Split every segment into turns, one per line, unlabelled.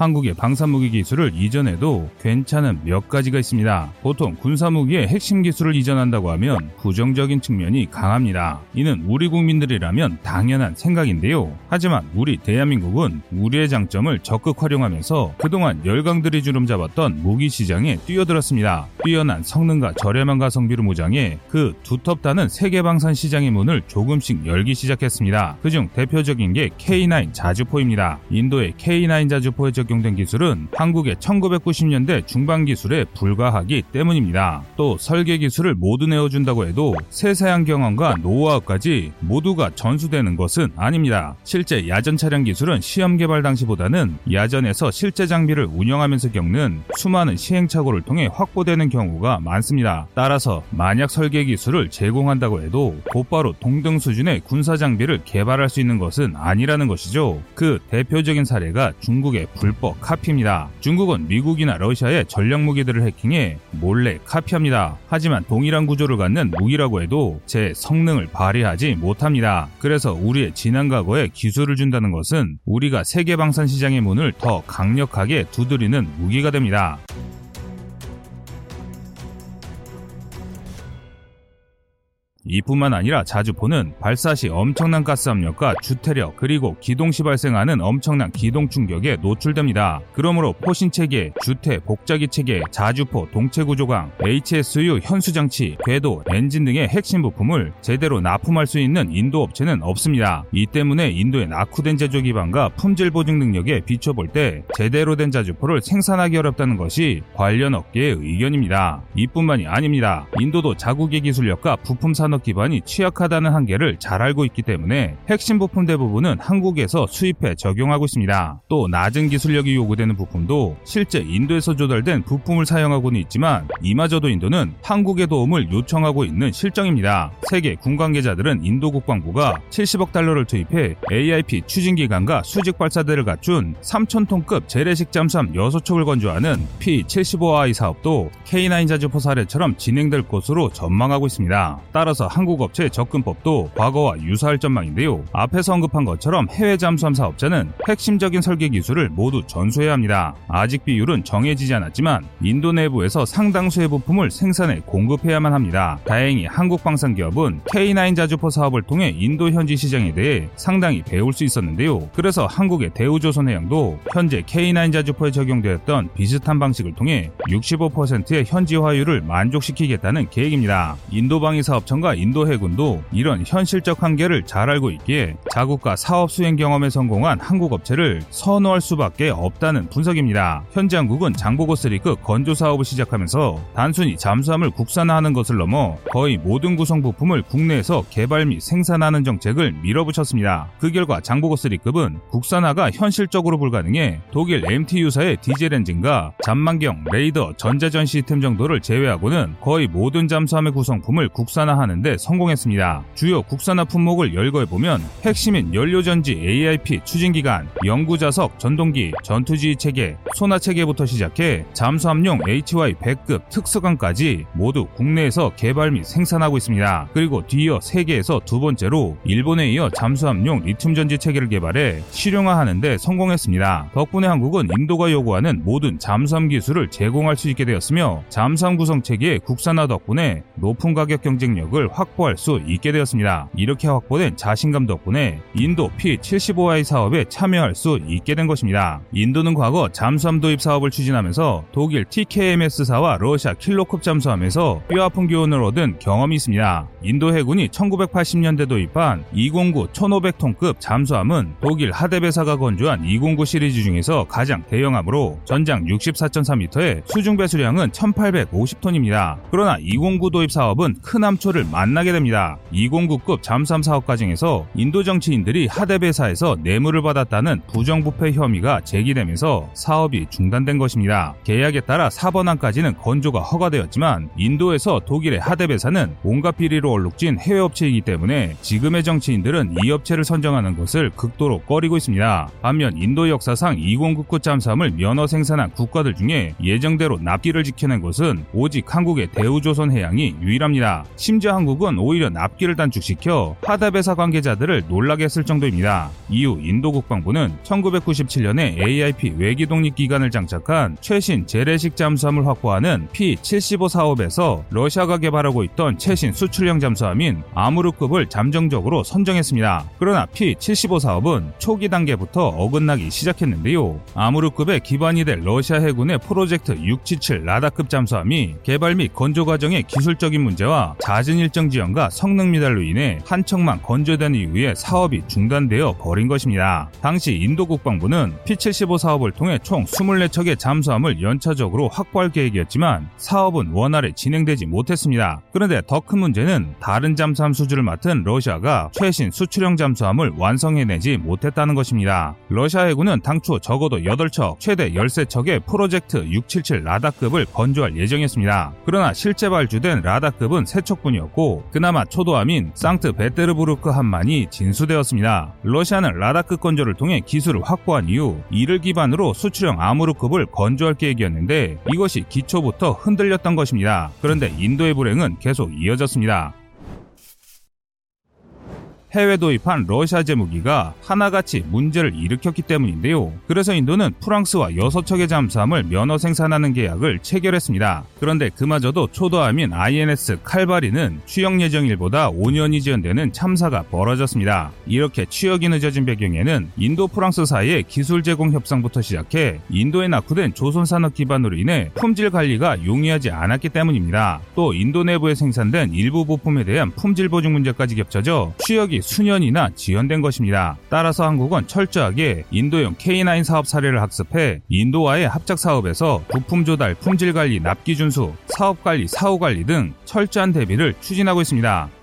한국의 방산무기 기술을 이전해도 괜찮은 몇 가지가 있습니다. 보통 군사무기의 핵심 기술을 이전한다고 하면 부정적인 측면이 강합니다. 이는 우리 국민들이라면 당연한 생각인데요. 하지만 우리 대한민국은 우리의 장점을 적극 활용하면서 그동안 열강들이 주름 잡았던 무기 시장에 뛰어들었습니다. 뛰어난 성능과 저렴한 가성비로 무장해 그 두텁다는 세계 방산 시장의 문을 조금씩 열기 시작했습니다. 그중 대표적인 게 K9 자주포입니다. 인도의 K9 자주포에 적 용된 기술은 한국의 1990년대 중반 기술에 불과하기 때문입니다. 또 설계 기술을 모두 내어준다고 해도 세세한 경험과 노하우까지 모두가 전수되는 것은 아닙니다. 실제 야전 차량 기술은 시험 개발 당시보다는 야전에서 실제 장비를 운영하면서 겪는 수많은 시행착오를 통해 확보되는 경우가 많습니다. 따라서 만약 설계 기술을 제공한다고 해도 곧바로 동등 수준의 군사 장비를 개발할 수 있는 것은 아니라는 것이죠. 그 대표적인 사례가 중국의 불법 카피입니다. 중국은 미국이나 러시아의 전략 무기들을 해킹해 몰래 카피합니다. 하지만 동일한 구조를 갖는 무기라고 해도 제 성능을 발휘하지 못합니다. 그래서 우리의 지난 과거에 기술을 준다는 것은 우리가 세계 방산 시장의 문을 더 강력하게 두드리는 무기가 됩니다. 이뿐만 아니라 자주포는 발사 시 엄청난 가스 압력과 주퇴력 그리고 기동 시 발생하는 엄청난 기동 충격에 노출됩니다. 그러므로 포신 체계, 주퇴, 복좌기 체계, 자주포, 동체 구조강, HSU 현수 장치, 궤도, 엔진 등의 핵심 부품을 제대로 납품할 수 있는 인도 업체는 없습니다. 이 때문에 인도의 낙후된 제조 기반과 품질 보증 능력에 비춰볼 때 제대로 된 자주포를 생산하기 어렵다는 것이 관련 업계의 의견입니다. 이뿐만이 아닙니다. 인도도 자국의 기술력과 부품 산업 산업 기반이 취약하다는 한계를 잘 알고 있기 때문에 핵심 부품 대부분은 한국에서 수입해 적용하고 있습니다. 또 낮은 기술력이 요구되는 부품도 실제 인도에서 조달된 부품을 사용하고는 있지만 이마저도 인도는 한국의 도움을 요청하고 있는 실정입니다. 세계 군 관계자들은 인도 국방부가 70억 달러를 투입해 AIP 추진기관과 수직 발사대를 갖춘 3,000톤급 재래식 잠수함 6척을 건조하는 P-75I 사업도 K9 자주포 사례처럼 진행될 것으로 전망하고 있습니다. 따라서 한국 업체 접근법도 과거와 유사할 전망인데요. 앞에서 언급한 것처럼 해외 잠수함 사업자는 핵심적인 설계 기술을 모두 전수해야 합니다. 아직 비율은 정해지지 않았지만 인도 내부에서 상당수의 부품을 생산해 공급해야만 합니다. 다행히 한국 방산 기업은 K9 자주포 사업을 통해 인도 현지 시장에 대해 상당히 배울 수 있었는데요. 그래서 한국의 대우조선해양도 현재 K9 자주포에 적용되었던 비슷한 방식을 통해 65%의 현지화율을 만족시키겠다는 계획입니다. 인도방위 사업청과 인도 해군도 이런 현실적 한계를 잘 알고 있기에 자국과 사업 수행 경험에 성공한 한국 업체를 선호할 수밖에 없다는 분석입니다. 현재 한국은 장보고 3급 건조 사업을 시작하면서 단순히 잠수함을 국산화하는 것을 넘어 거의 모든 구성 부품을 국내에서 개발 및 생산하는 정책을 밀어붙였습니다. 그 결과 장보고 3급은 국산화가 현실적으로 불가능해 독일 MT유사의 디젤 엔진과 잠망경, 레이더, 전자전 시스템 정도를 제외하고는 거의 모든 잠수함의 구성품을 국산화하는 만는데 성공했습니다. 주요 국산화 품목을 열거해보면 핵심인 연료전지 AIP 추진기관, 연구자석, 전동기, 전투지휘 체계, 소나 체계부터 시작해 잠수함용 HY 100급 특수관까지 모두 국내에서 개발 및 생산하고 있습니다. 그리고 뒤이어 세계에서 두 번째로 일본에 이어 잠수함용 리튬 전지 체계를 개발해 실용화하는데 성공했습니다. 덕분에 한국은 인도가 요구하는 모든 잠수함 기술을 제공할 수 있게 되었으며 잠수함 구성 체계의 국산화 덕분에 높은 가격 경쟁력을 확보할 수 있게 되었습니다. 이렇게 확보된 자신감 덕분에 인도 P-75I 사업에 참여할 수 있게 된 것입니다. 인도는 과거 잠수함 도입 사업을 추진하면서 독일 TKMS사와 러시아 킬로급 잠수함에서 뼈아픈 교훈을 얻은 경험이 있습니다. 인도 해군이 1980년대 도입한 209 1500톤급 잠수함은 독일 하데베사가 건조한 209 시리즈 중에서 가장 대형함으로 전장 64.3m에 수중 배수량은 1850톤입니다. 그러나 209 도입 사업은 큰 함초를 만나게 됩니다. 209급 잠수함 사업 과정에서 인도 정치인들이 하데베사에서 뇌물을 받았다는 부정부패 혐의가 제기되면서 사업이 중단된 것입니다. 계약에 따라 4번항까지는 건조가 허가되었지만 인도에서 독일의 하데베사는 온갖 비리로 얼룩진 해외 업체이기 때문에 지금의 정치인들은 이 업체를 선정하는 것을 극도로 꺼리고 있습니다. 반면 인도 역사상 2099 잠수함을 면허 생산한 국가들 중에 예정대로 납기를 지켜낸 것은 오직 한국의 대우조선해양이 유일합니다. 심지어 한국 당국은 오히려 납기를 단축시켜 하다배사 관계자들을 놀라게 했을 정도입니다. 이후 인도 국방부는 1997년에 AIP 외기 독립 기관을 장착한 최신 재래식 잠수함을 확보하는 P-75 사업에서 러시아가 개발하고 있던 최신 수출형 잠수함인 아무르급을 잠정적으로 선정했습니다. 그러나 P-75 사업은 초기 단계부터 어긋나기 시작했는데요. 아무르급의 기반이 될 러시아 해군의 프로젝트 677 라다급 잠수함이 개발 및 건조 과정의 기술적인 문제와 잦은 일정 지연과 성능 미달로 인해 한 척만 건조된 이후에 사업이 중단되어 버린 것입니다. 당시 인도 국방부는 P-75 사업을 통해 총 24척의 잠수함을 연차적으로 확보할 계획이었지만 사업은 원활히 진행되지 못했습니다. 그런데 더 큰 문제는 다른 잠수함 수주를 맡은 러시아가 최신 수출형 잠수함을 완성해내지 못했다는 것입니다. 러시아 해군은 당초 적어도 8척, 최대 13척의 프로젝트 677 라다급을 건조할 예정이었습니다. 그러나 실제 발주된 라다급은 3척뿐이었고 그나마 초도함인 상트 베테르부르크 함만이 진수되었습니다. 러시아는 라다급 건조를 통해 기술을 확보한 이후 이를 기반으로 수출형 아무르급을 건조할 계획이었는데 이것이 기초부터 흔들렸던 것입니다. 그런데 인도의 불행은 계속 이어졌습니다. 해외 도입한 러시아제 무기가 하나같이 문제를 일으켰기 때문인데요. 그래서 인도는 프랑스와 6척의 잠수함을 면허 생산하는 계약을 체결했습니다. 그런데 그마저도 초도함인 INS 칼바리는 취역 예정일보다 5년이 지연되는 참사가 벌어졌습니다. 이렇게 취역이 늦어진 배경에는 인도 프랑스 사이의 기술 제공 협상부터 시작해 인도에 낙후된 조선 산업 기반으로 인해 품질 관리가 용이하지 않았기 때문입니다. 또 인도 내부에 생산된 일부 부품에 대한 품질 보증 문제까지 겹쳐져 취역이 수년이나 지연된 것입니다. 따라서 한국은 철저하게 인도용 K9 사업 사례를 학습해 인도와의 합작 사업에서 부품 조달, 품질 관리, 납기 준수, 사업 관리, 사후 관리 등 철저한 대비를 추진하고 있습니다.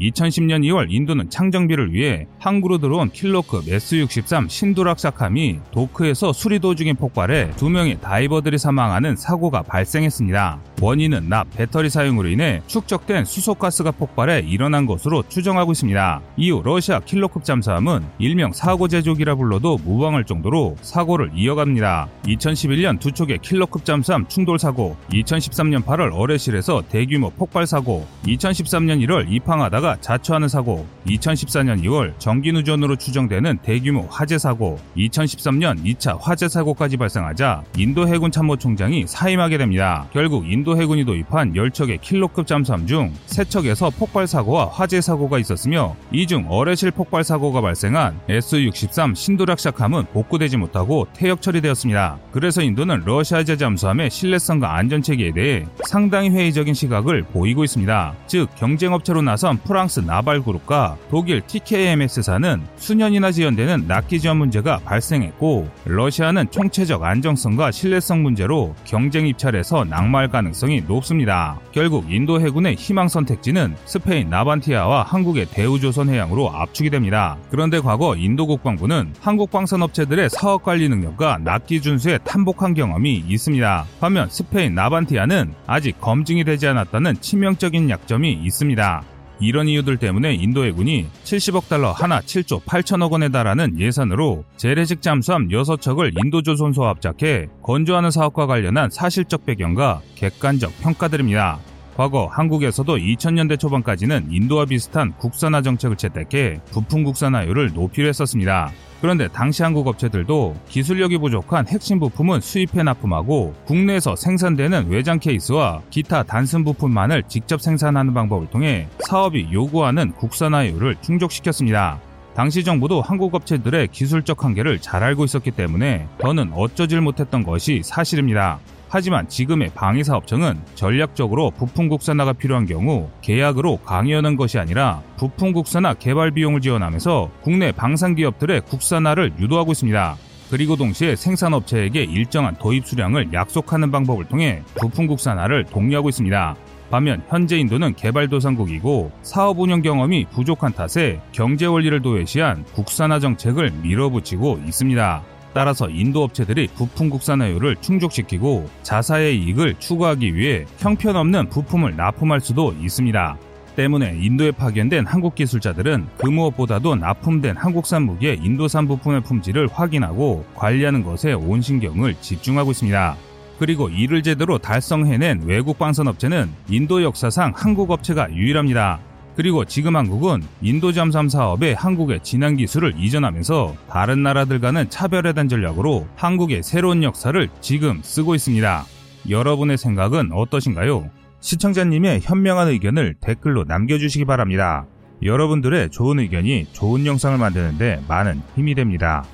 2010년 2월 인도는 창정비를 위해 항구로 들어온 킬로급 S-63 신두락사함이 도크에서 수리 도중에 폭발해 두 명의 다이버들이 사망하는 사고가 발생했습니다. 원인은 납 배터리 사용으로 인해 축적된 수소가스가 폭발해 일어난 것으로 추정하고 있습니다. 이후 러시아 킬로급 잠수함은 일명 사고 제조기라 불러도 무방할 정도로 사고를 이어갑니다. 2011년 두 척의 킬로급 잠수함 충돌 사고, 2013년 8월 어뢰실에서 대규모 폭발 사고, 2013년 1월 입항하다가 좌초하는 사고, 2014년 2월 전기 누전으로 추정되는 대규모 화재 사고, 2013년 2차 화재 사고까지 발생하자 인도 해군 참모총장이 사임하게 됩니다. 결국 인도 해군이 도입한 10척의 킬로급 잠수함 중 3척에서 폭발 사고와 화재 사고가 있었으며 이 중 어뢰실 폭발 사고가 발생한 S-63 신두락샥함은 복구되지 못하고 퇴역 처리되었습니다. 그래서 인도는 러시아제 잠수함의 신뢰성과 안전 체계에 대해 상당히 회의적인 시각을 보이고 있습니다. 즉 경쟁업체로 나선 프랑스 나발그룹과 독일 TKMS사는 수년이나 지연되는 납기 지연 문제가 발생했고 러시아는 총체적 안정성과 신뢰성 문제로 경쟁 입찰에서 낙마할 가능성이 높습니다. 결국 인도 해군의 희망 선택지는 스페인 나반티아와 한국의 대우조선 해양으로 압축이 됩니다. 그런데 과거 인도 국방부는 한국 방산업체들의 사업 관리 능력과 납기 준수에 탄복한 경험이 있습니다. 반면 스페인 나반티아는 아직 검증이 되지 않았다는 치명적인 약점이 있습니다. 이런 이유들 때문에 인도 해 군이 70억 달러 하나 7조 8천억 원에 달하는 예산으로 재래식 잠수함 6척을 인도조선소 합작해 건조하는 사업과 관련한 사실적 배경과 객관적 평가들입니다. 과거 한국에서도 2000년대 초반까지는 인도와 비슷한 국산화 정책을 채택해 부품 국산화율을 높이려 했었습니다. 그런데 당시 한국 업체들도 기술력이 부족한 핵심 부품은 수입해 납품하고 국내에서 생산되는 외장 케이스와 기타 단순 부품만을 직접 생산하는 방법을 통해 사업이 요구하는 국산화율을 충족시켰습니다. 당시 정부도 한국 업체들의 기술적 한계를 잘 알고 있었기 때문에 더는 어쩌질 못했던 것이 사실입니다. 하지만 지금의 방위사업청은 전략적으로 부품 국산화가 필요한 경우 계약으로 강요하는 것이 아니라 부품 국산화 개발 비용을 지원하면서 국내 방산 기업들의 국산화를 유도하고 있습니다. 그리고 동시에 생산업체에게 일정한 도입 수량을 약속하는 방법을 통해 부품 국산화를 독려하고 있습니다. 반면 현재 인도는 개발도상국이고 사업 운영 경험이 부족한 탓에 경제 원리를 도외시한 국산화 정책을 밀어붙이고 있습니다. 따라서 인도 업체들이 부품 국산화율을 충족시키고 자사의 이익을 추구하기 위해 형편없는 부품을 납품할 수도 있습니다. 때문에 인도에 파견된 한국 기술자들은 그 무엇보다도 납품된 한국산 무기의 인도산 부품의 품질을 확인하고 관리하는 것에 온 신경을 집중하고 있습니다. 그리고 이를 제대로 달성해낸 외국 방산업체는 인도 역사상 한국 업체가 유일합니다. 그리고 지금 한국은 인도 잠수함 사업에 한국의 진한 기술을 이전하면서 다른 나라들과는 차별화된 전략으로 한국의 새로운 역사를 지금 쓰고 있습니다. 여러분의 생각은 어떠신가요? 시청자님의 현명한 의견을 댓글로 남겨주시기 바랍니다. 여러분들의 좋은 의견이 좋은 영상을 만드는데 많은 힘이 됩니다.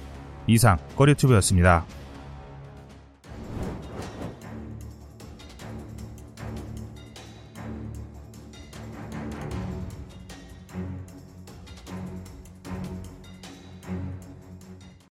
이상 꺼리튜브였습니다.